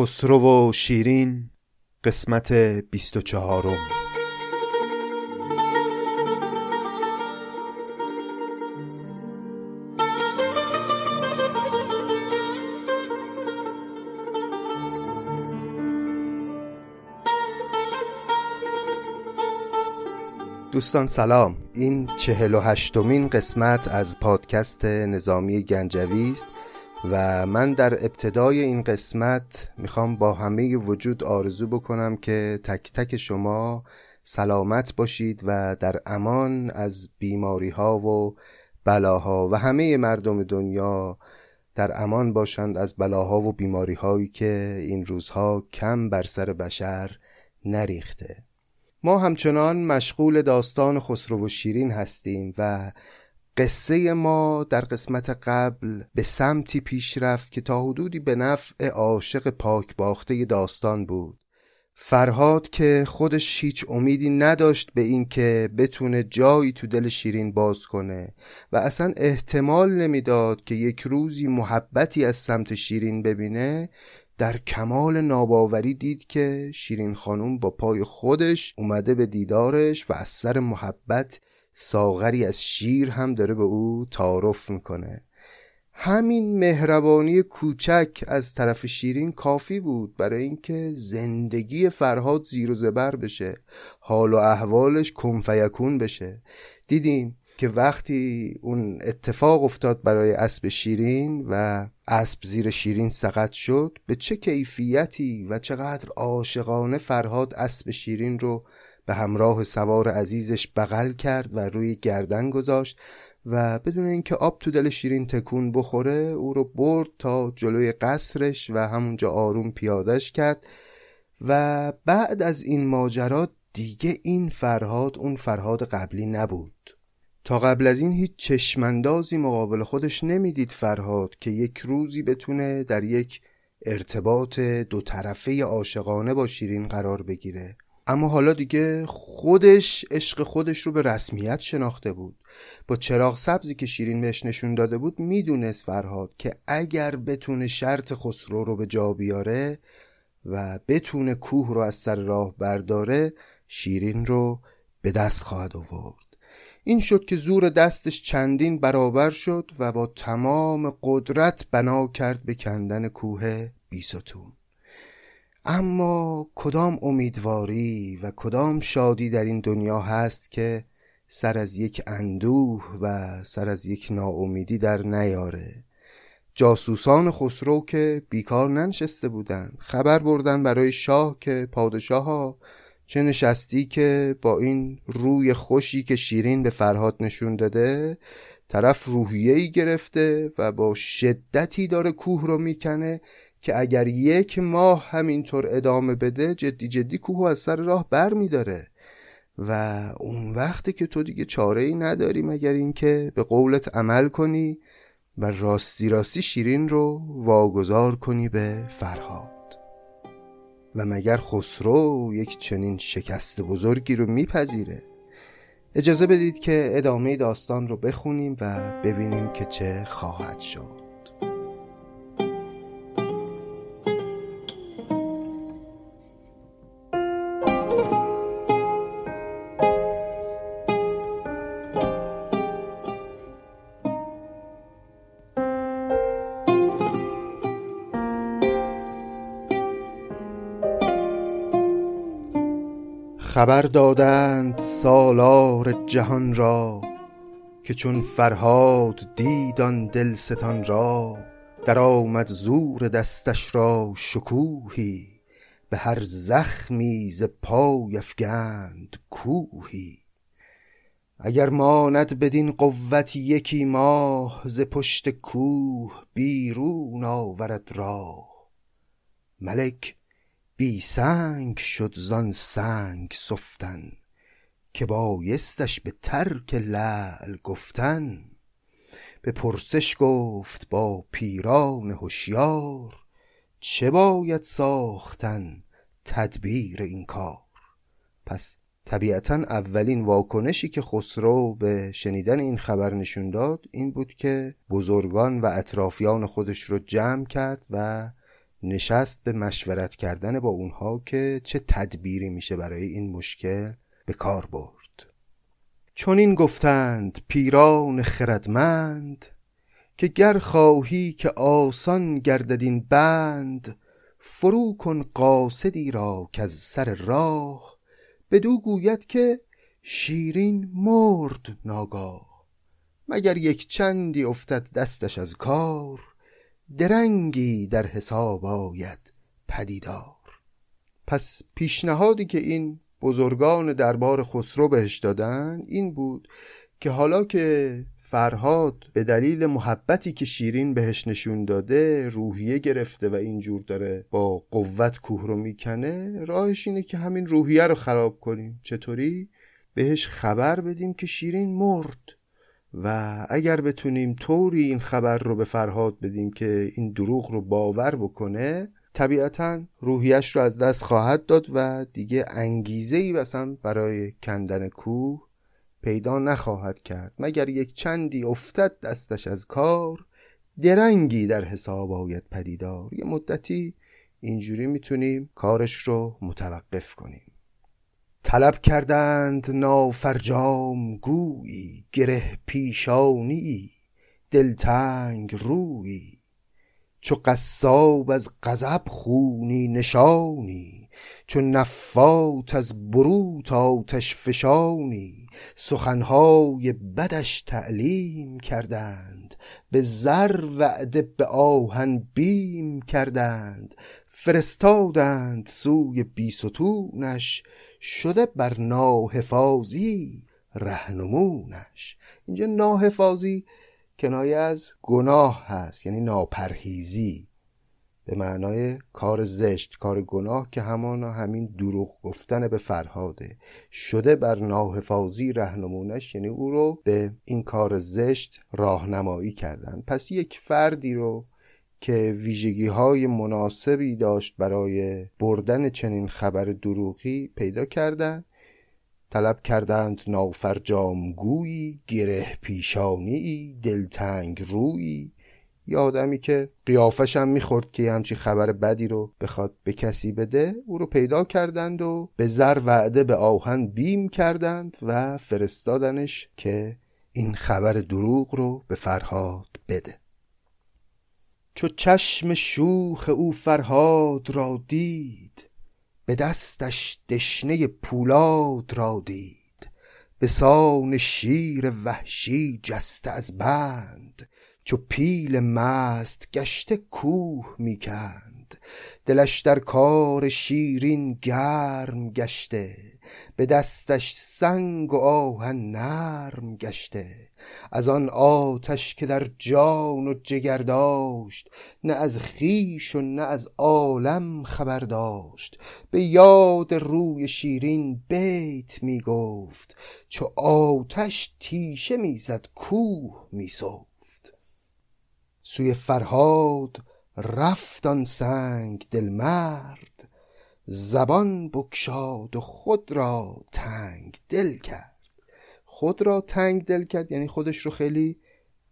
خسرو و شیرین قسمت بیست و چهارم. دوستان سلام. این چهل و هشتمین قسمت از پادکست نظامی گنجوی است. و من در ابتدای این قسمت می‌خوام با همه وجود آرزو بکنم که تک تک شما سلامت باشید و در امان از بیماری ها و بلاها و همه مردم دنیا در امان باشند از بلاها و بیماری هایی که این روزها کم بر سر بشر نریخته. ما همچنان مشغول داستان خسرو و شیرین هستیم و قصه ما در قسمت قبل به سمتی پیش رفت که تا حدودی به نفع عاشق پاک باخته داستان بود. فرهاد که خودش هیچ امیدی نداشت به این که بتونه جایی تو دل شیرین باز کنه و اصلا احتمال نمی‌داد که یک روزی محبتی از سمت شیرین ببینه در کمال ناباوری دید که شیرین خانوم با پای خودش اومده به دیدارش و از سر محبت ساغری از شیر هم داره به او تعارف می‌کنه. همین مهربانی کوچک از طرف شیرین کافی بود برای اینکه زندگی فرهاد زیر و زبر بشه حال و احوالش کنفیکون بشه. دیدیم که وقتی اون اتفاق افتاد برای اسب شیرین و اسب زیر شیرین سقط شد به چه کیفیتی و چقدر عاشقانه فرهاد اسب شیرین رو به همراه سوار عزیزش بغل کرد و روی گردن گذاشت و بدون اینکه آب تو دل شیرین تکون بخوره او رو برد تا جلوی قصرش و همونجا آروم پیادش کرد و بعد از این ماجرا دیگه این فرهاد اون فرهاد قبلی نبود. تا قبل از این هیچ چشمندازی مقابل خودش نمی‌دید فرهاد که یک روزی بتونه در یک ارتباط دو طرفه عاشقانه با شیرین قرار بگیره. اما حالا دیگه خودش عشق خودش رو به رسمیت شناخته بود. با چراغ سبزی که شیرین بهش نشون داده بود می‌دونست فرهاد که اگر بتونه شرط خسرو رو به جا بیاره و بتونه کوه رو از سر راه برداره شیرین رو به دست خواهد آورد. این شد که زور دستش چندین برابر شد و با تمام قدرت بنا کرد به کندن کوه بیستون. اما کدام امیدواری و کدام شادی در این دنیا هست که سر از یک اندوه و سر از یک ناامیدی در نیاره؟ جاسوسان خسرو که بیکار ننشسته بودن خبر بردن برای شاه که پادشاه ها چه نشستی که با این روی خوشی که شیرین به فرهاد نشون داده طرف روحیه ای گرفته و با شدتی داره کوه رو می‌کنه که اگر یک ماه همینطور ادامه بده جدی جدی کوه از سر راه بر میداره. و اون وقتی که تو دیگه چاره ای نداری مگر اینکه به قولت عمل کنی و راستی راستی شیرین رو واگذار کنی به فرهاد. و مگر خسرو یک چنین شکست بزرگی رو میپذیره؟ اجازه بدید که ادامه داستان رو بخونیم و ببینیم که چه خواهد شد. خبر دادند سالار جهان را که چون فرهاد دید آن دلستان را در آمد زور دستش را شکوهی به هر زخمی ز پای افگند کوهی. اگر ماند بدین قوت یکی ماه ز پشت کوه بیرون آورد راه. ملک بی سنگ شد زان سنگ سفتن که بایستش به ترک لعل گفتن. به پرسش گفت با پیران هوشیار چه باید ساختن تدبیر این کار؟ پس طبیعتا اولین واکنشی که خسرو به شنیدن این خبر نشون داد این بود که بزرگان و اطرافیان خودش رو جمع کرد و نشست به مشورت کردن با اونها که چه تدبیری میشه برای این مشکل به کار برد. چون این گفتند پیران خردمند که گر خواهی که آسان گردد این بند فرو کن قاصدی را که از سر راه. بدو گوید که شیرین مرد ناگاه مگر یک چندی افتد دستش از کار. درنگی در حساب آید پدیدار. پس پیشنهادی که این بزرگان دربار خسرو بهش دادن این بود که حالا که فرهاد به دلیل محبتی که شیرین بهش نشون داده روحیه گرفته و اینجور داره با قوت کوه رو می‌کنه راهش اینه که همین روحیه رو خراب کنیم. چطوری؟ بهش خبر بدیم که شیرین مرد. و اگر بتونیم طوری این خبر رو به فرهاد بدیم که این دروغ رو باور بکنه طبیعتا روحیش رو از دست خواهد داد و دیگه انگیزه ای برای کندن کوه پیدا نخواهد کرد. مگر یک چندی افتد دستش از کار؟ درنگی در حساب آید پدیدار. یه مدتی اینجوری می‌تونیم کارش رو متوقف کنیم. طلب کردند نافرجام گویی گره پیشانی دلتنگ روی چو قصاب از غضب خونی نشانی چو نفات از بروت آتش فشانی. سخنهای بدش تعلیم کردند به زر وعده به آهن بیم کردند. فرستادند سوی بیستونش شده بر ناحفاظی رهنمونش. اینجا ناحفاظی کنایه از گناه هست یعنی ناپرهیزی. به معنای کار زشت کار گناه که همانا همین دروغ گفتن به فرهاده. شده بر ناحفاظی رهنمونش یعنی او رو به این کار زشت راهنمایی کردن. پس یک فردی رو که ویژگی های مناسبی داشت برای بردن چنین خبر دروغی پیدا کردند. طلب کردند نافرجامگویی گره پیشانی دلتنگ رویی. یه آدمی که قیافش هم می‌خورد که همچی خبر بدی رو بخواد به کسی بده او رو پیدا کردند و به زر وعده به آهن بیم کردند و فرستادنش که این خبر دروغ رو به فرهاد بده. چو چشم شوخ او فرهاد را دید به دستش دشنه پولاد را دید. به سان شیر وحشی جسته از بند چو پیل مست گشته کوه می‌کند دلش در کار شیرین گرم گشته به دستش سنگ و آهن نرم گشته. از آن آتش که در جان و جگر داشت نه از خیش و نه از عالم خبر داشت. به یاد روی شیرین بیت می گفت چو آتش تیشه می‌زد کوه میسفت سوی فرهاد رفت آن سنگ دل مرد زبان بکشاد و خود را تنگ دل کرد. خود را تنگ دل کرد یعنی خودش رو خیلی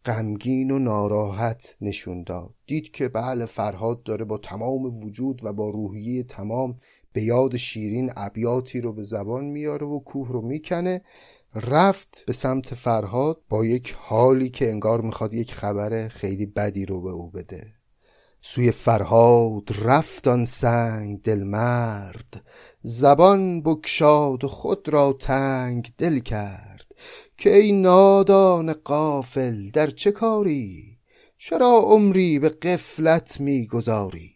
غمگین و ناراحت نشون داد. دید که بله فرهاد داره با تمام وجود و با روحیه تمام به یاد شیرین ابیاتی رو به زبان میاره و کوه رو می‌کنه. رفت به سمت فرهاد با یک حالی که انگار می‌خواد یک خبر خیلی بدی رو به او بده. سوی فرهاد رفت آن سنگ دل مرد زبان بکشاد خود را تنگ دل کرد. که ای نادان قافل در چه کاری؟ چرا عمری به قفلت می‌گذاری؟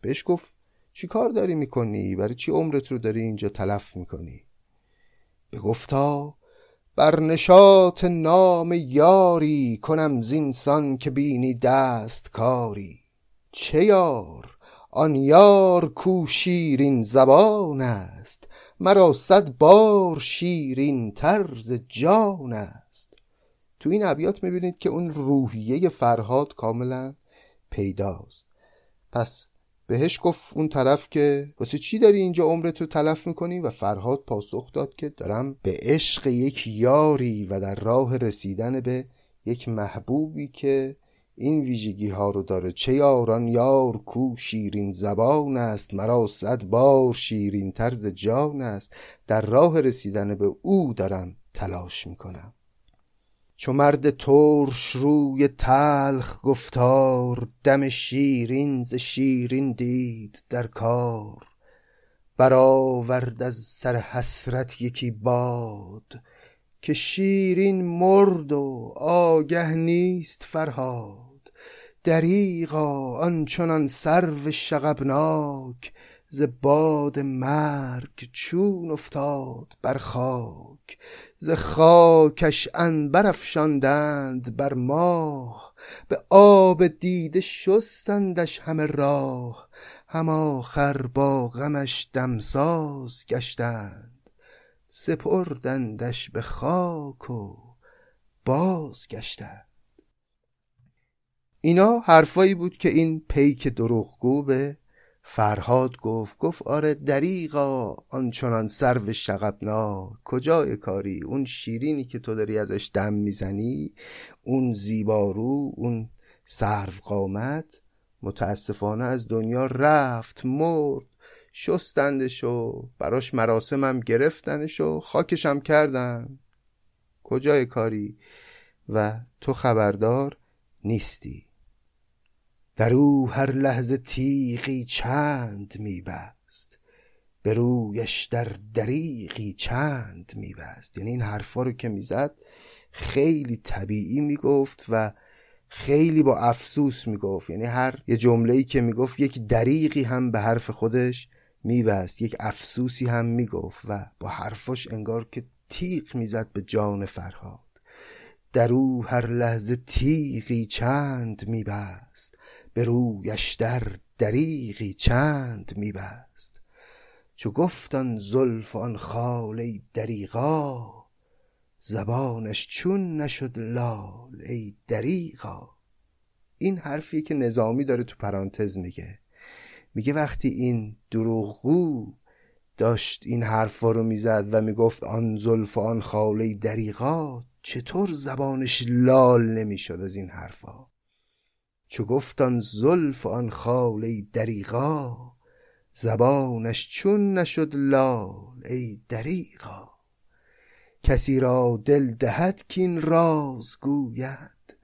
بهش گفت چی کار داری می‌کنی؟ برای چی عمرت رو داری اینجا تلف می‌کنی؟ گفتا بر نشاط نام یاری کنم زینسان که بینی دست کاری چه یار؟ آن یار کو شیرین زبان است. مرا صد بار شیرین طرز جان است. تو این ابیات می‌بینید که اون روحیه فرهاد کاملا پیداست. پس بهش گفت اون طرف که واسه چی داری اینجا عمرتو تلف می‌کنی؟ و فرهاد پاسخ داد که دارم به عشق یک یاری و در راه رسیدن به یک محبوبی که این ویژگی ها رو داره. چه یاران یار کو شیرین زبان است مرا صد بار شیرین طرز جان است. در راه رسیدن به او دارم تلاش می‌کنم. چو مرد ترش روی تلخ گفتار دم شیرین ز شیرین دید در کار. برآورد از سر حسرت یکی باد که شیرین مرد و آگه نیست فرهاد. دریغا آنچنان سرو شغبناک ز باد مرگ چون افتاد بر خاک. ز خاکش عنبر افشاندند بر ماه به آب دیده شستندش همه راه. هم آخر با غمش دمساز گشتند. سپردندش به خاک و باز گشتند اینا حرفایی بود که این پیک دروغگو به فرهاد گفت. گفت آره دریغا آنچنان سرو شغبنا کجای کاری؟ اون شیرینی که تو داری ازش دم می‌زنی اون زیبارو اون سرو قامت متاسفانه از دنیا رفت مرد. شستندش و براش مراسمم گرفتنش و خاکشم کردن کجای کاری؟ و تو خبردار نیستی. در او هر لحظه تیغی چند میبست. به رویش در دریغی چند میبست. یعنی این حرفا رو که می‌زد خیلی طبیعی می‌گفت و خیلی با افسوس می‌گفت. یعنی هر یه جمله ای که می‌گفت یک دریغی هم به حرف خودش میبست. یک افسوسی هم می‌گفت و با حرفاش انگار که تیغ می‌زد به جان فرهاد. در او هر لحظه تیغی چند میبست. به رویش در دریغی چند میبست. چو گفتان زلف آن خال دریغا زبانش چون نشد لال ای دریغا. این حرفی که نظامی داره تو پرانتز میگه. میگه وقتی این دروغگو داشت این حرفا رو می‌زد و می‌گفت آن زلف آن خاله دریغا چطور زبانش لال نمی‌شد از این حرفا؟ چو گفتان زلف آن خاله دریغا زبانش چون نشد لال ای دریغا. کسی را دل دهد کین راز گوید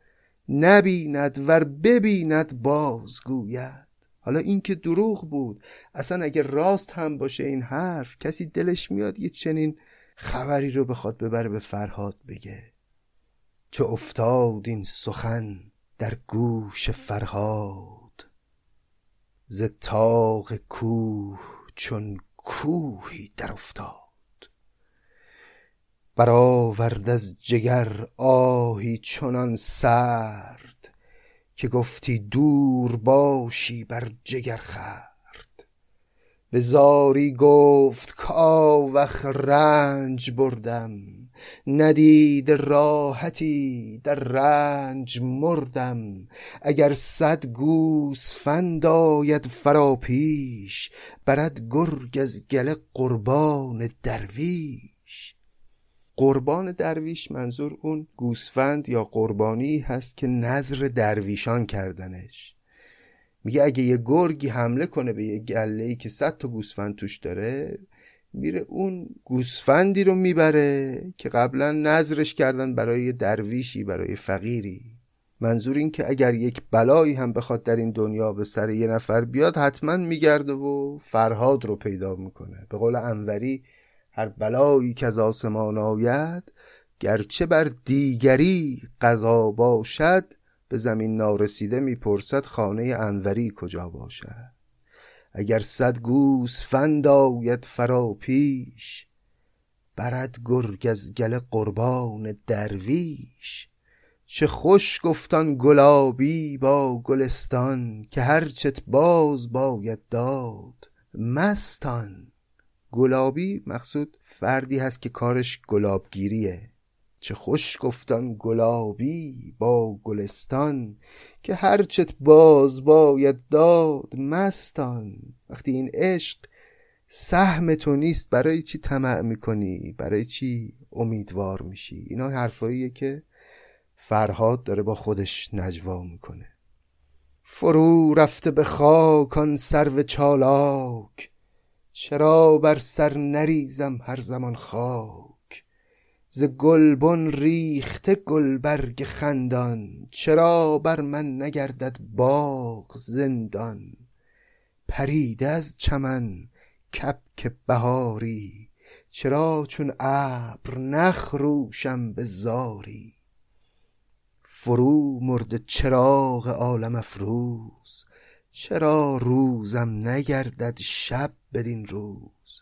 نبیند ور ببیند باز گوید. حالا این که دروغ بود. اصلا اگه راست هم باشه این حرف کسی دلش میاد یه چنین خبری رو بخواد ببره به فرهاد بگه. چه افتاد این سخن در گوش فرهاد؟ ز تاق کوه چون کوهی در افتاد. برآورد از جگر آهی چنان سرد که گفتی دور باشی بر جگر خرد. به زاری گفت کاوخ رنج بردم ندید راحتی در رنج مردم. اگر صد گوسفند آید فرا پیش برد گرگ از گله قربان درویش. قربان درویش منظور اون گوسفند یا قربانی هست که نظر درویشان کردنش. میگه اگه یه گرگی حمله کنه به یه گله ای که صد تا گوسفند توش داره میره اون گوسفندی رو می‌بره که قبلا نظرش کردن برای درویشی برای فقیری. منظور این که اگر یک بلایی هم بخواد در این دنیا به سر یه نفر بیاد حتما میگرده و فرهاد رو پیدا می‌کنه. به قول انوری هر بلایی که از آسمان آید گرچه بر دیگری قضا باشد به زمین نارسیده می‌پرسد خانه انوری کجا باشد. اگر صد گوسفند آید فرا پیش برد گرگ از گل قربان درویش. چه خوش گفتان گلابی با گلستان که هرچت باز باید داد مستان. گلابی مقصود فردی هست که کارش گلابگیریه. چه خوش گفتان گلابی با گلستان که هرچت باز باید داد مستان. وقتی این عشق سهم تو نیست برای چی طمع می‌کنی؟ برای چی امیدوار میشی؟ اینا حرفاییه که فرهاد داره با خودش نجوا می‌کنه. فرو رفته به خاک آن سرو چالاک. چرا بر سر نریزم هر زمان خاک؟ ز گلبن ریخته گلبرگ خندان چرا بر من نگردد باغ زندان؟ پریده از چمن کبک بهاری چرا چون ابر نخروشم به زاری؟ فرو مرد چراغ عالم افروز چرا روزم نگردد شب بدین روز.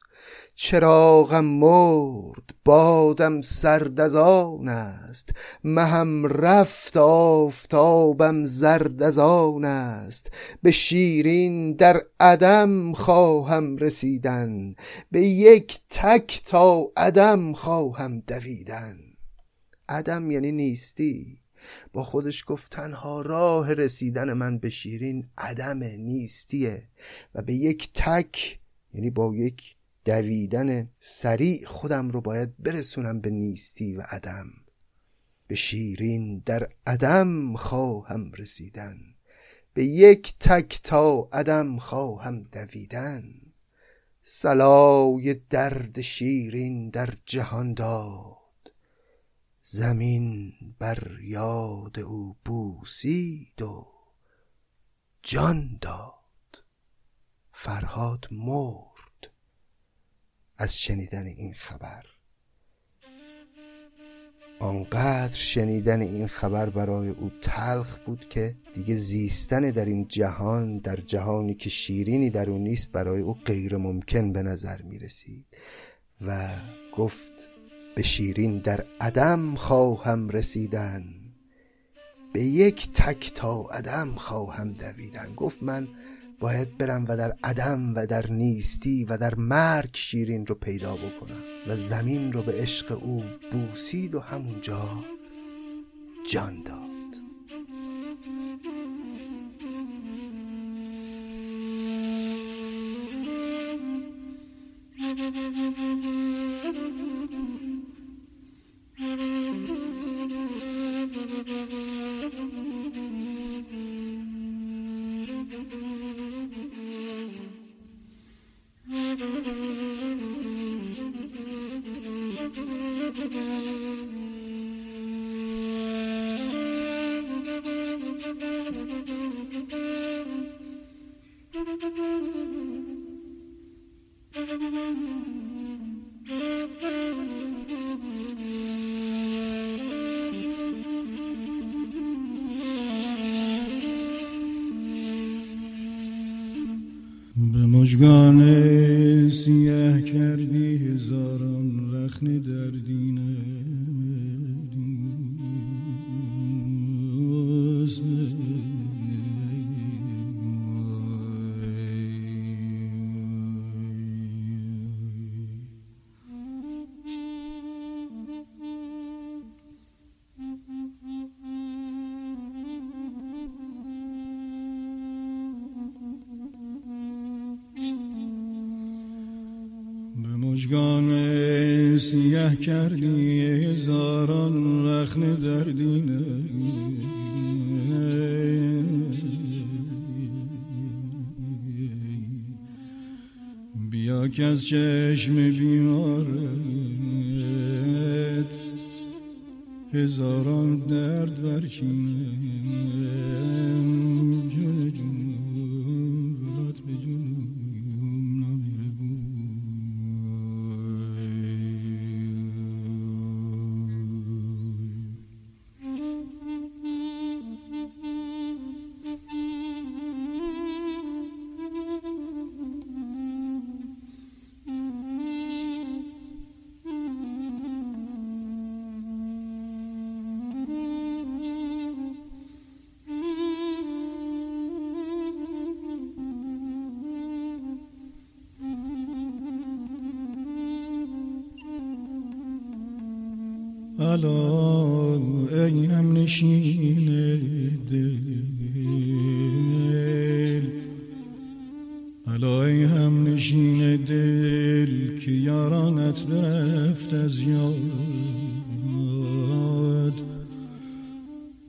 چراغم مرد بادم سرد از آن است. مهم رفت آفتابم زرد از آن است. به شیرین در عدم خواهم رسیدن. به یک تک تا عدم خواهم دویدن. عدم یعنی نیستی. با خودش گفت تنها راه رسیدن من به شیرین عدم نیستیه. و به یک تک یعنی با یک دویدن سریع خودم رو باید برسونم به نیستی و عدم. به شیرین در عدم خواهم رسیدن. به یک تک تا عدم خواهم دویدن. سلای درد شیرین در جهان داد. زمین بر یاد او بوسید و جان داد. فرهاد مرد. از شنیدن این خبر. آنقدر شنیدن این خبر برای او تلخ بود که دیگه زیستن در این جهان در جهانی که شیرینی در او نیست برای او غیر ممکن به نظر می رسید و گفت به شیرین در عدم خواهم رسیدن. به یک تک تا عدم خواهم دویدن. گفت من باید برم و در عدم و در نیستی و در مرگ شیرین رو پیدا بکنم و زمین رو به عشق او بوسید و همونجا جان داد مژگان سیه کردی هزاران رخن دردینه بیا که از چشم بیمارت هزاران درد برچینه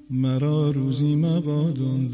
مرا روزی مبادان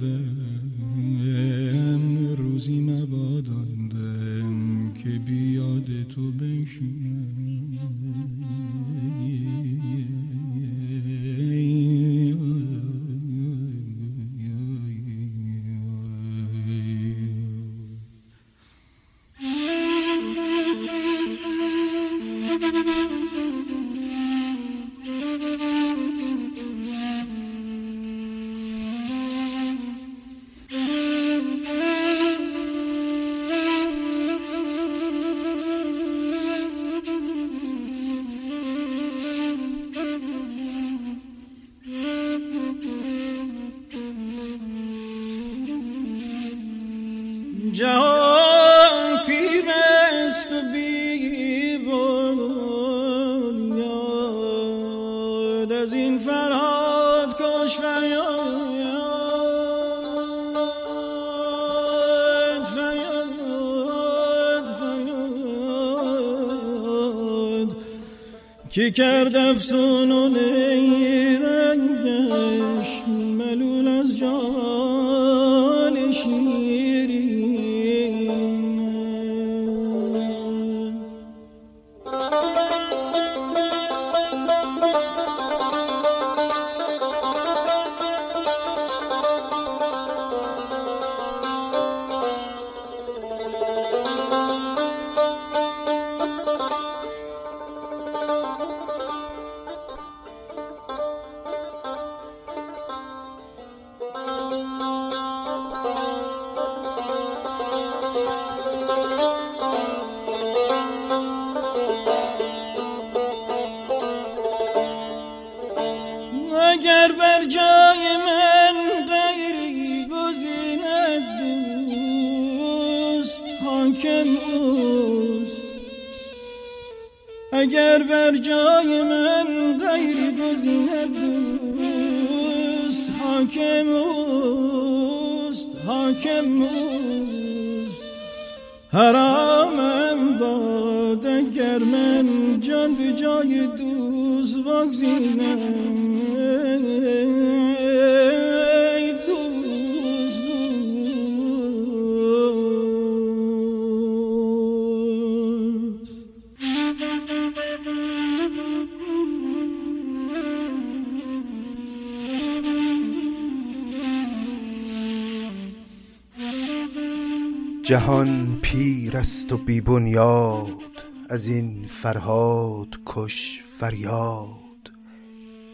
جهان پیر است و بی بنیاد از این فرهاد کش فریاد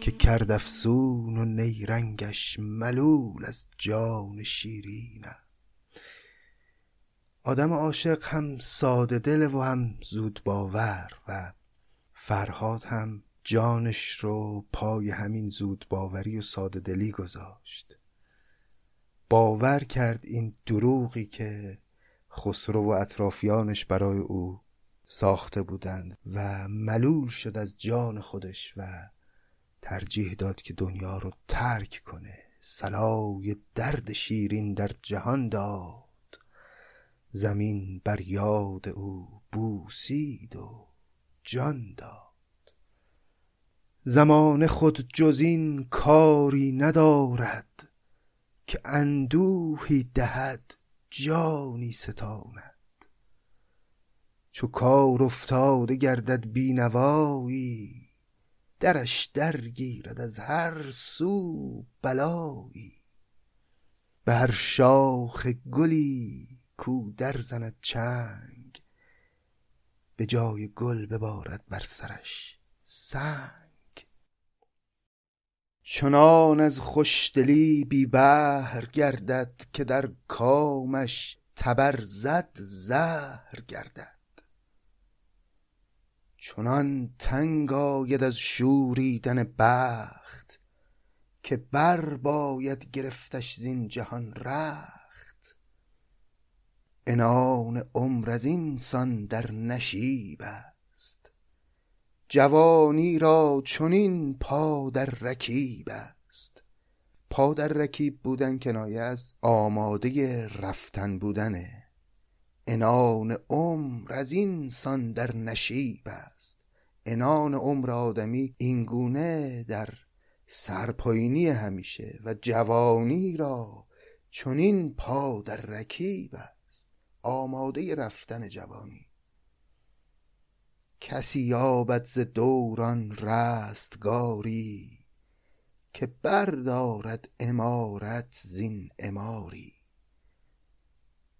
که کرد افسون و نیرنگش ملول از جان شیرینم آدم عاشق هم ساده دل و هم زود باور و فرهاد هم جانش رو پای همین زود باوری و ساده دلی گذاشت. باور کرد این دروغی که خسرو و اطرافیانش برای او ساخته بودند و ملول شد از جان خودش و ترجیح داد که دنیا رو ترک کنه. سلای درد شیرین در جهان داد. زمین بر یاد او بوسید و جان داد. زمان خود جز این کاری ندارد که اندوهی دهد. جانی ستاند. چو کار افتاده گردد بینوایی درش درگیرد از هر سو بلایی. به هر شاخ گلی کو در زند چنگ به جای گل ببارد بر سرش سنگ. چنان از خوشدلی بی بهر گردد که در کامش تبر زد زهر گردد. چنان تنگ آید از شوریدن بخت که بر باید گرفتش زین جهان رخت. عنان عمر از اینسان در نشیب جوانی را چنین پا در رکیب است. پا در رکیب بودن کنایه از آماده رفتن بودنه عنان عمر از اینسان در نشیب است. عنان عمر آدمی اینگونه در سرپایینی همیشه و جوانی را چنین پا در رکیب است. آماده رفتن جوانی. کسی یابد ز دوران رستگاری که بردارد امارت زین اماری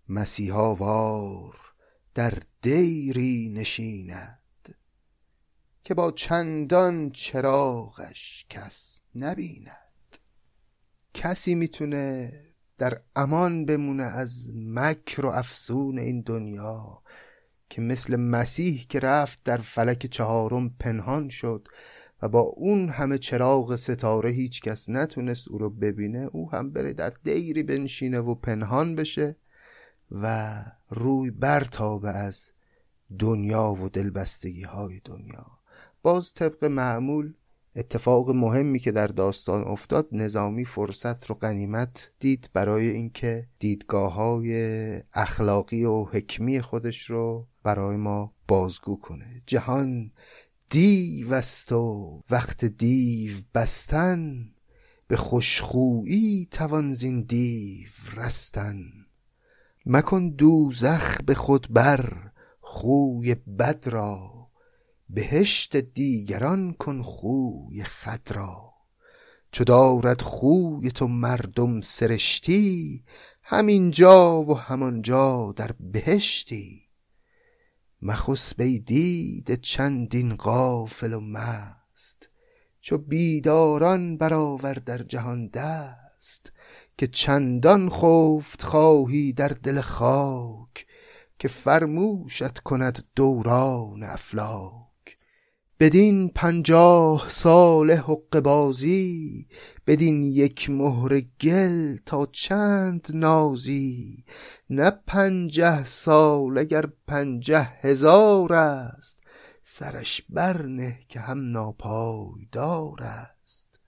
مسیحا وار در دیری نشیند که با چندان چراغش کس نبیند. کسی می‌تونه در امان بمونه از مکر و افسون این دنیا که مثل مسیح که رفت در فلک چهارم پنهان شد و با اون همه چراغ ستاره هیچ کس نتونست او رو ببینه او هم بره در دیری بنشینه و پنهان بشه و روی برتابه از دنیا و دلبستگی های دنیا. باز طبق معمول اتفاق مهمی که در داستان افتاد نظامی فرصت رو قنیمت دید برای اینکه دیدگاه های اخلاقی و حکمی خودش رو برای ما بازگو کنه. جهان دیو است و وقت دیو بستن به خوشخویی توان زین دیو رستن. مکن دوزخ به خود بر خوی بد را. بهشت دیگران کن خوی خد را. چو دارد خوی تو مردم سرشتی همینجا و همانجا در بهشتی. بی دید چندین غافل و مست چو بیداران برآور در جهان دست که چندان خفت خواهی در دل خاک که فرموشت کند دوران افلاک. بدین پنجاه سال حق بازی بدین یک مهر گل تا چند نازی. نه پنجه سال اگر پنجه هزار است سرش برنه که هم ناپایدار است.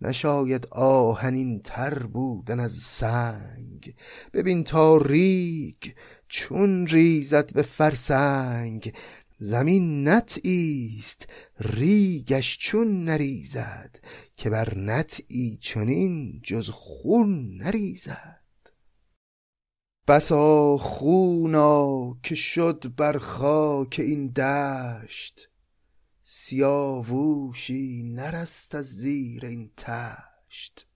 نشاید آهنین تر بودن از سنگ ببین تا ریگ چون ریزد به فرسنگ. زمین نطعی است ریگش چون نریزد که بر نطعی چنین جز خون نریزد. بسا خونا که شد بر خاک این دشت سیاووشی نرست از زیر این تشت.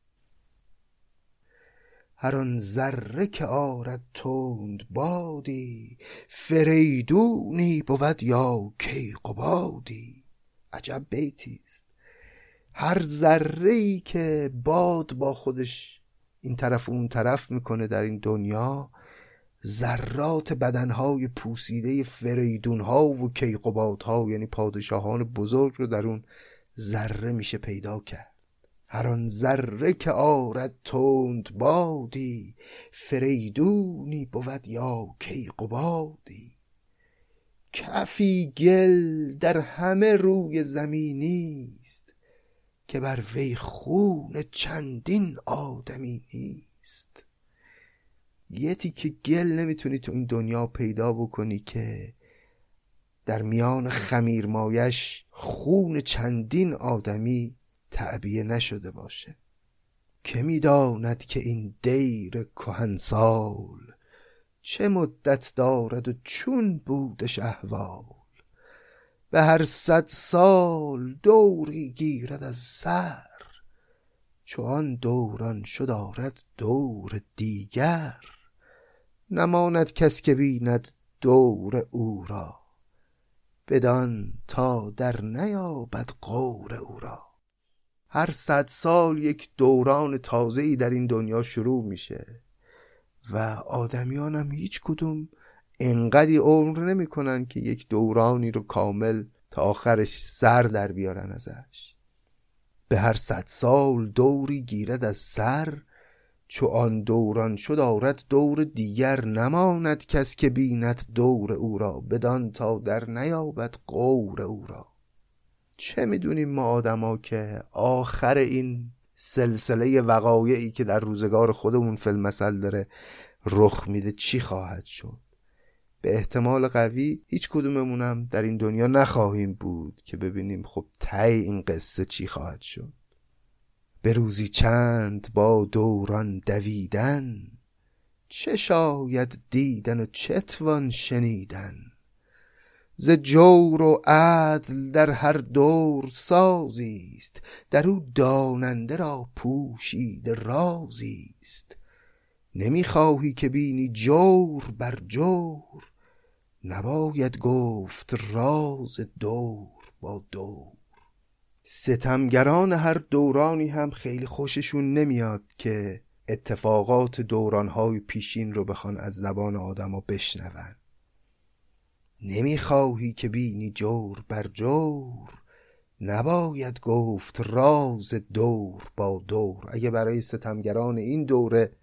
هر آن ذره که آرد تند بادی فریدونی بود یا کیقبادی؟ عجب بیتی است. هر ذره ای که باد با خودش این طرف و اون طرف می‌کنه در این دنیا ذرات بدنهای پوسیده فریدونها و کیقبادها یعنی پادشاهان بزرگ رو در اون ذره میشه پیدا کرد. هر آن ذره که آرد تند بادی فریدونی بود یا کیقبادی. کفی گل در همه روی زمینی است که بر وی خون چندین آدمی نیست. یه که گل نمی‌تونی تو این دنیا پیدا بکنی که در میان خمیرمایش خون چندین آدمی تعبیه نشده باشه. که می‌داند که این دیر کهنسال چه مدت دارد و چون بودش احوال به هر صد سال دوری گیرد از سر چون دوران شد آرد دور دیگر. نماند کس که بیند دور او را بدان تا در نیابد غور او را. هر صد سال یک دوران تازه‌ای در این دنیا شروع میشه و آدمیان هم هیچ کدوم انقدی عمر نمی‌کنن که یک دورانی رو کامل تا آخرش سر در بیارن ازش. به هر صد سال دوری گیرد از سر چو آن دوران شد آرد دور دیگر نماند کس که بیند دور او را بدان تا در نیابد قور او را. چه می‌دونیم ما آدما که آخر این سلسله وقایعی که در روزگار خودمون فیلم مثل داره رخ میده چی خواهد شد؟ به احتمال قوی هیچ کدوممونم در این دنیا نخواهیم بود که ببینیم خب تی این قصه چی خواهد شد. به روزی چند با دوران دویدن چه شاید دیدن و چتوان شنیدن. ز جور و عدل در هر دور سازی است در او داننده را پوشیده رازی است نمی‌خواهی که بینی جور بر جور نباید گفت راز دور با دور. ستمگران هر دورانی هم خیلی خوششون نمیاد که اتفاقات دورانهای پیشین رو بخوان از زبان آدما بشنون. نمی‌خواهی که بینی جور بر جور؟ نباید گفت راز دور با دور. اگه برای ستمگران این دوره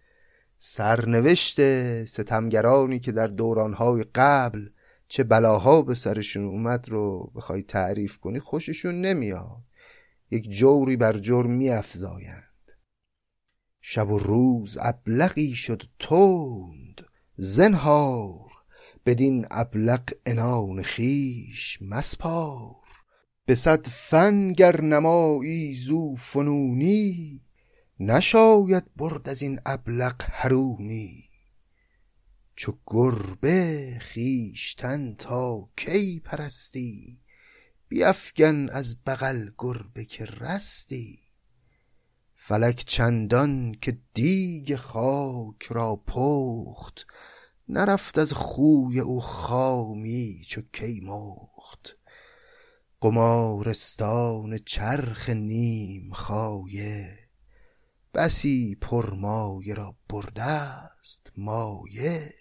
سرنوشت ستمگرانی که در دورانهای قبل چه بلاها به سرشون اومد رو بخوای تعریف کنی خوششون نمیاد. یک جوری بر جور میافزایند. شب و روز ابلقی شد تند زنهار بدین ابلق انان خیش مسپار. به صد فن گر نمایی زو فنونی نشاید برد از این ابلق هرونی چو گربه خیشتن تا کی پرستی بیفگن از بغل گربه که رستی. فلک چندان که دیگ خاک را پخت نرفت از خوی او خامی چو کی مخت قمارستان چرخ نیم خایه بسی پرمایه را برده است مایه.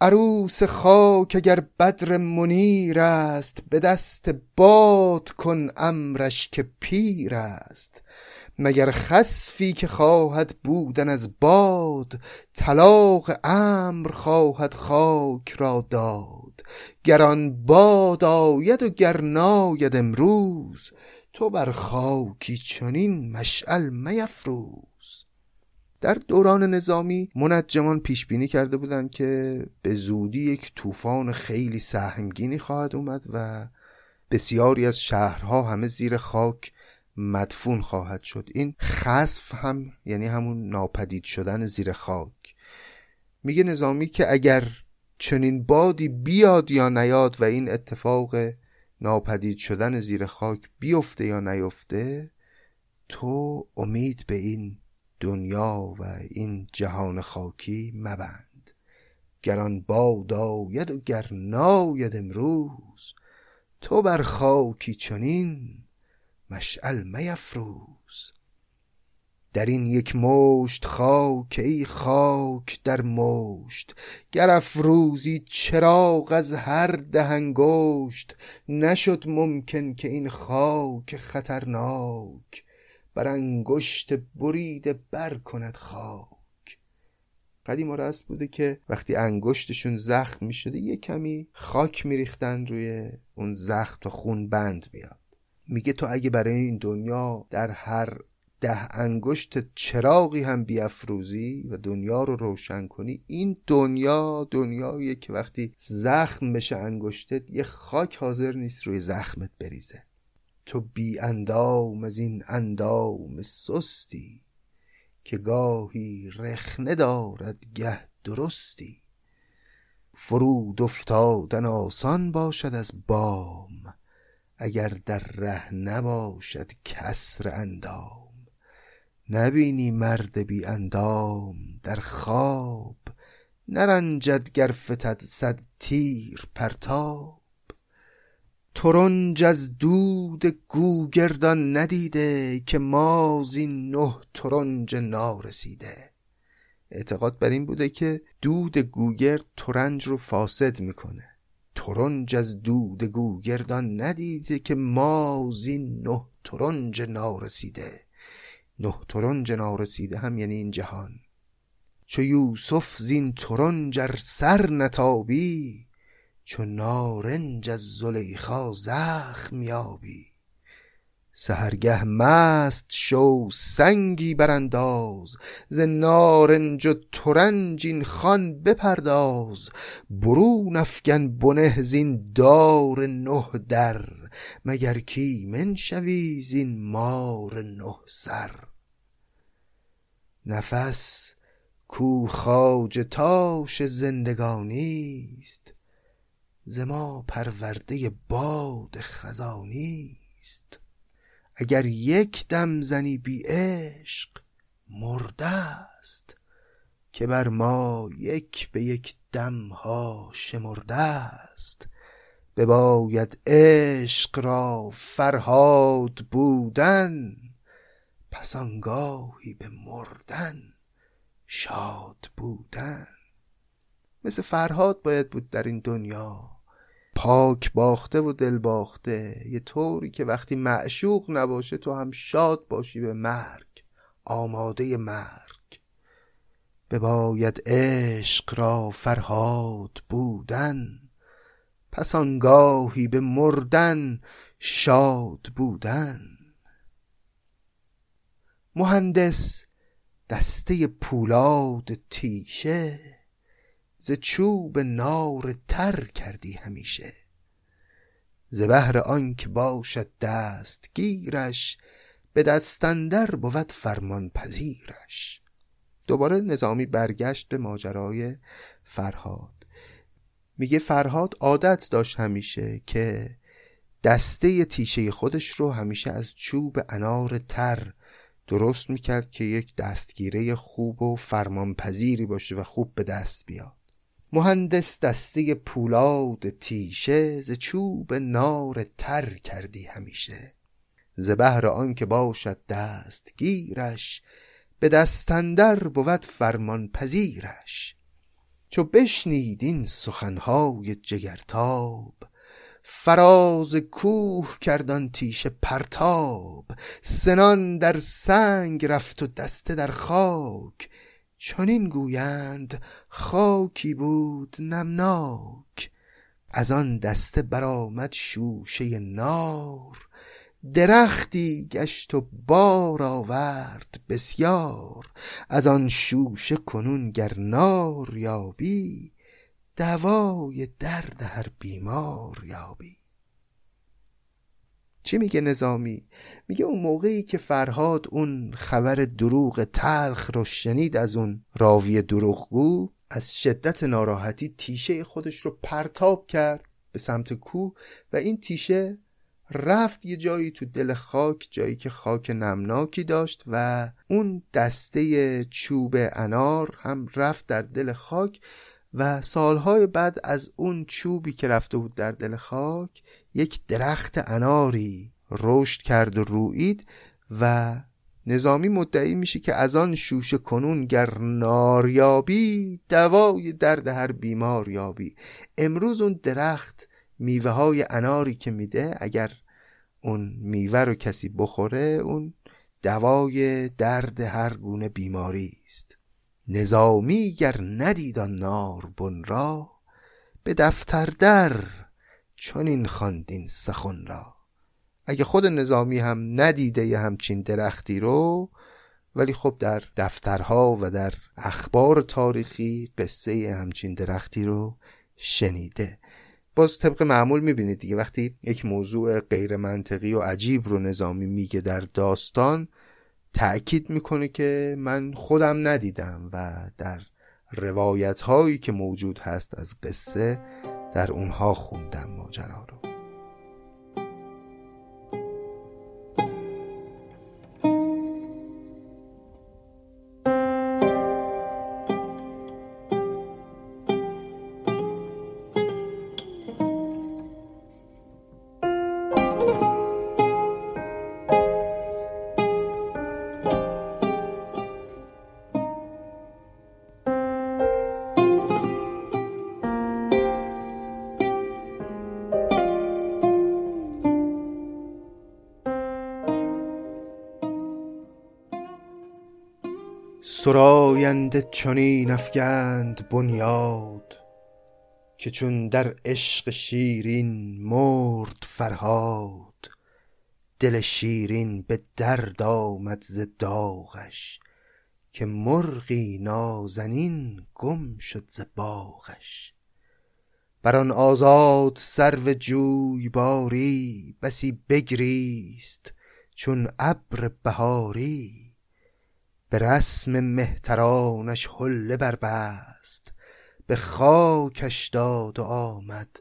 عروس خاک اگر بدر منیر است به دست باد کن امرش که پیر است. مگر خسفی که خواهد بودن از باد طلاق امر خواهد خاک را داد. گران باد آید و گر ناید امروز تو بر خاکی چنین مشعل میفروز. در دوران نظامی منجمان پیش بینی کرده بودند که به زودی یک طوفان خیلی سهمگینی خواهد اومد و بسیاری از شهرها همه زیر خاک مدفون خواهد شد. این خصف هم یعنی همون ناپدید شدن زیر خاک. میگه نظامی که اگر چنین بادی بیاد یا نیاد و این اتفاق ناپدید شدن زیر خاک بیفته یا نیفته تو امید به این دنیا و این جهان خاکی مبند. گران باد آید و گر ناید امروز تو بر خاکی چنین مشعل میفروز. در این یک مشت خاک ای خاک در مشت گر افروزی چراغ از هر دهنگشت نشد ممکن که این خاک خطرناک بر انگشت بریده بر کند خاک. قدیم رست بوده که وقتی انگشتشون زخم می شده یه کمی خاک میریختن روی اون زخم تا خون بند میاد میگه تو اگه برای این دنیا در هر ده انگشت چراغی هم بیافروزی و دنیا رو روشن کنی این دنیا دنیاییه که وقتی زخم بشه انگشتت یه خاک حاضر نیست روی زخمت بریزه. تو بی اندام از این اندام سستی که گاهی رخنه دارد گه درستی. فرود افتادن آسان باشد از بام اگر در ره نباشد کسر اندام نبینی مرد بی اندام در خواب نرنجد گر فتد صد تیر پرتاب. ترنج از دود گوگردان ندیده که ما زین نه ترنج نارسیده. اعتقاد بر این بوده که دود گوگرد ترنج رو فاسد می‌کنه. ترنج از دود گوگردان ندیده که ما زین نه ترنج نارسیده. نه ترنج نارسیده هم یعنی این جهان. چو یوسف زین ترنج سر نتابی چو نارنج از زلیخا زخم یابی. سهرگه مست شو سنگی برانداز ز نارنج و ترنج این خان بپرداز. برون افگن بنه زین دار نه در مگر کیمن شوی زین مار نه سر. نفس کو خواجه تاش زندگانیست ز ما پرورده باد خزانیست اگر یک دم زنی بی عشق مرده است که بر ما یک به یک دم ها شمرده است بباید عشق را فرهاد بودن پس آنگاهی به مردن شاد بودن. مثل فرهاد باید بود در این دنیا. پاک باخته و دل باخته. یه طوری که وقتی معشوق نباشه تو هم شاد باشی به مرگ آماده مرگ. بباید عشق را فرهاد بودن پس آنگاهی به مردن شاد بودن. مهندس دسته پولاد تیشه ز چوب نار تر کردی همیشه. ز بهر آنک باشد دستگیرش به دستندر بود فرمان پذیرش. دوباره نظامی برگشت به ماجرای فرهاد. میگه فرهاد عادت داشت همیشه که دسته تیشه خودش رو همیشه از چوب انار تر درست می‌کرد که یک دستگیره خوب و فرمانپذیری باشه و خوب به دست بیاد. مهندس دسته پولاد تیشه ز چوب نار تر کردی همیشه. ز بهر آن که باشد دستگیرش به دستندر بود فرمان پذیرش. چو بشنید این سخنهای جگرتاب فراز کوه کردان تیشه پرتاب. سنان در سنگ رفت و دسته در خاک. چنین گویند خاکی بود نمناک. از آن دسته برآمد شوشه نار. درختی گشت و بار آورد بسیار. از آن شوشه کنون گر نار یابی دوای درد هر بیمار یابی. چی میگه نظامی؟ میگه اون موقعی که فرهاد اون خبر دروغ تلخ رو شنید از اون راوی دروغگو از شدت ناراحتی تیشه خودش رو پرتاب کرد به سمت کوه و این تیشه رفت یه جایی تو دل خاک جایی که خاک نمناکی داشت و اون دسته چوب انار هم رفت در دل خاک و سالهای بعد از اون چوبی که رفته بود در دل خاک یک درخت اناری رشد کرد و روید و نظامی مدعی میشه که از آن شوشه کنون گر ناریابی دوای درد هر بیمار یابی. امروز اون درخت میوه های اناری که میده اگر اون میوه رو کسی بخوره اون دوای درد هر گونه بیماری است. نظامی گر ندید آن نار بن را به دفتر در چون این خواندین سخن را. اگه خود نظامی هم ندیده یه همچین درختی رو ولی خب در دفترها و در اخبار تاریخی قصه همچین درختی رو شنیده. باز طبق معمول می‌بینید دیگه وقتی یک موضوع غیر منطقی و عجیب رو نظامی میگه در داستان تأکید می‌کنه که من خودم ندیدم و در روایت هایی که موجود هست از قصه در اونها خوندم ماجرا رو. سراینده چنین افگند بنیاد که چون در عشق شیرین مرد فرهاد دل شیرین به درد آمد ز داغش که مرغی نازنین گم شد ز باغش. بر آن آزاد سرو جویباری بسی بگریست چون ابر بهاری به رسم مهترانش حله بربست به خاکش داد و آمد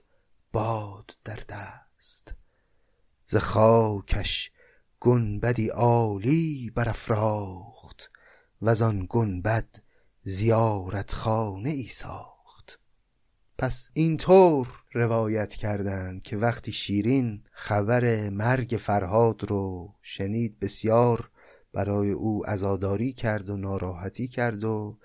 باد در دست. ز خاکش گنبدی عالی برافراخت وزان گنبد زیارتخانه ای ساخت. پس اینطور روایت کردند که وقتی شیرین خبر مرگ فرهاد رو شنید بسیار برای او ازاداری کرد و ناراحتی کرد و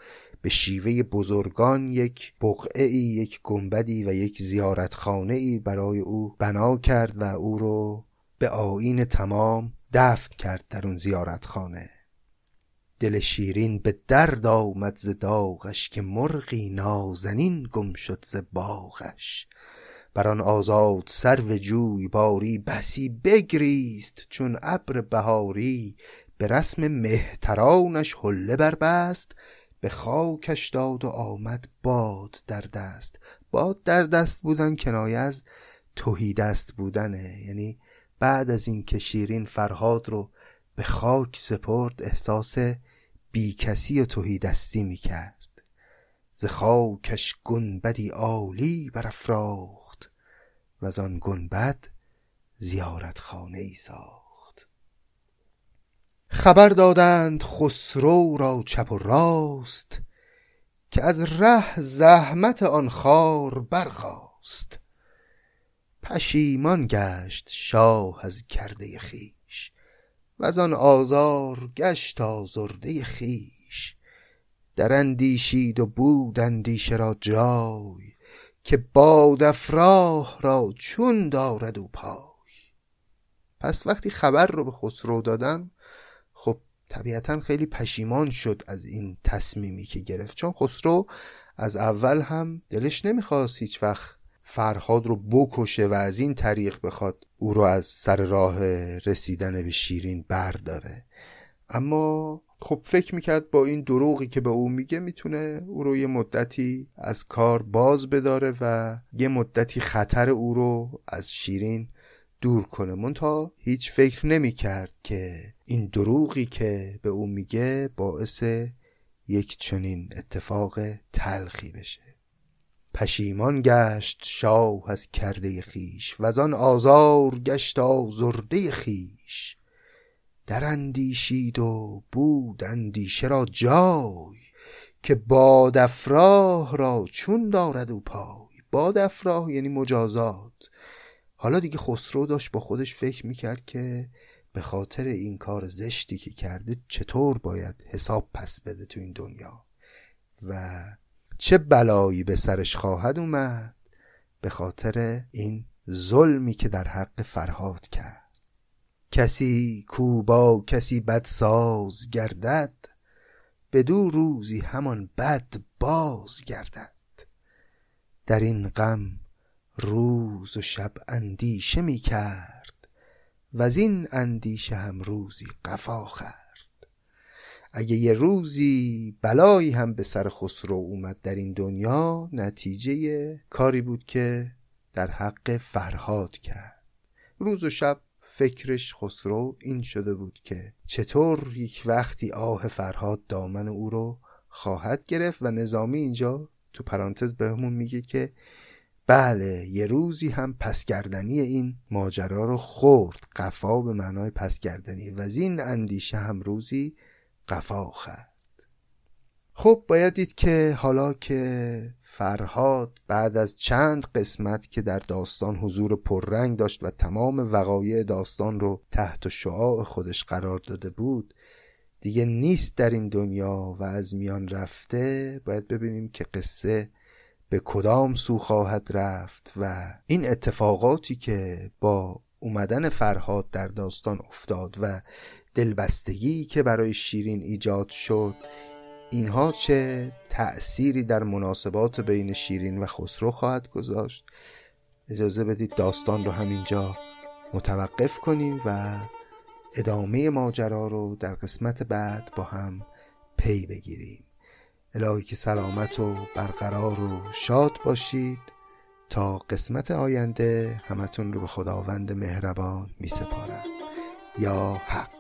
به شیوه بزرگان یک بقعه ای یک گنبدی و یک زیارتخانه ای برای او بنا کرد و او رو به آین تمام دفن کرد در اون زیارتخانه. دل شیرین به درد آمد ز داغش که مرغی نازنین گم شد ز باغش. بر آن آزاد سرو جوی باری بسی بگریست چون ابر بهاری به رسم مهترانش حله بربست به خاکش داد و آمد باد در دست. باد در دست بودن کنایه از توهی دست بودنه. یعنی بعد از اینکه شیرین فرهاد رو به خاک سپرد احساس بیکسی و توهی دستی می‌کرد. ز خاکش گنبدی عالی برافراخت و از آن گنبد زیارت خانه ای ساخت. خبر دادند خسرو را چپ و راست که از ره زحمت آن خار برخاست. پشیمان گشت شاه از کرده خیش و از آن آزار گشت آزرده خیش در اندیشید و بود اندیشه را جای که باد افراه را چون دارد و پای. پس وقتی خبر رو به خسرو دادن خب طبیعتا خیلی پشیمان شد از این تصمیمی که گرفت. چون خسرو از اول هم دلش نمی‌خواست هیچ وقت فرهاد رو بکشه و از این طریق بخواد او رو از سر راه رسیدن به شیرین برداره. اما خب فکر می‌کرد با این دروغی که به او میگه می‌تونه او رو یه مدتی از کار باز بداره و یه مدتی خطر او رو از شیرین دور کنه. منتها هیچ فکر نمی‌کرد که این دروغی که به او میگه باعث یک چنین اتفاق تلخی بشه. پشیمان گشت شاه از کرده خیش و آن آزار گشت آزرده خیش در اندیشید و بود اندیشه را جای که باد افراه را چون دارد و پای. باد افراه یعنی مجازات. حالا دیگه خسرو داشت با خودش فکر می‌کرد که به خاطر این کار زشتی که کرده چطور باید حساب پس بده تو این دنیا. و چه بلایی به سرش خواهد اومد به خاطر این ظلمی که در حق فرهاد کرد. کسی کو با کسی بدساز گردد بدو روزی همان بد باز گردد. در این غم روز و شب اندیشه می کرد. و از این اندیشه هم روزی قفا خورد. اگه یه روزی بلایی هم به سر خسرو اومد در این دنیا نتیجه کاری بود که در حق فرهاد کرد. روز و شب فکرش خسرو این شده بود که چطور یک وقتی آه فرهاد دامن او رو خواهد گرفت و نظامی اینجا تو پرانتز بهمون میگه که بله یه روزی هم پسگردنی این ماجرا رو خورد. قفا به معنای پسگردنی و از این اندیشه هم روزی قفا خرد خب باید دید که حالا که فرهاد بعد از چند قسمت که در داستان حضور پررنگ داشت و تمام وقایع داستان رو تحت شعاع خودش قرار داده بود دیگه نیست در این دنیا و از میان رفته باید ببینیم که قصه به کدام سو خواهد رفت و این اتفاقاتی که با اومدن فرهاد در داستان افتاد و دلبستگی که برای شیرین ایجاد شد اینها چه تأثیری در مناسبات بین شیرین و خسرو خواهد گذاشت؟ اجازه بدید داستان رو همینجا متوقف کنیم و ادامه ماجرا رو در قسمت بعد با هم پی بگیریم. الهی که سلامت و برقرار و شاد باشید تا قسمت آینده همتون رو به خداوند مهربان می سپارم یا حق.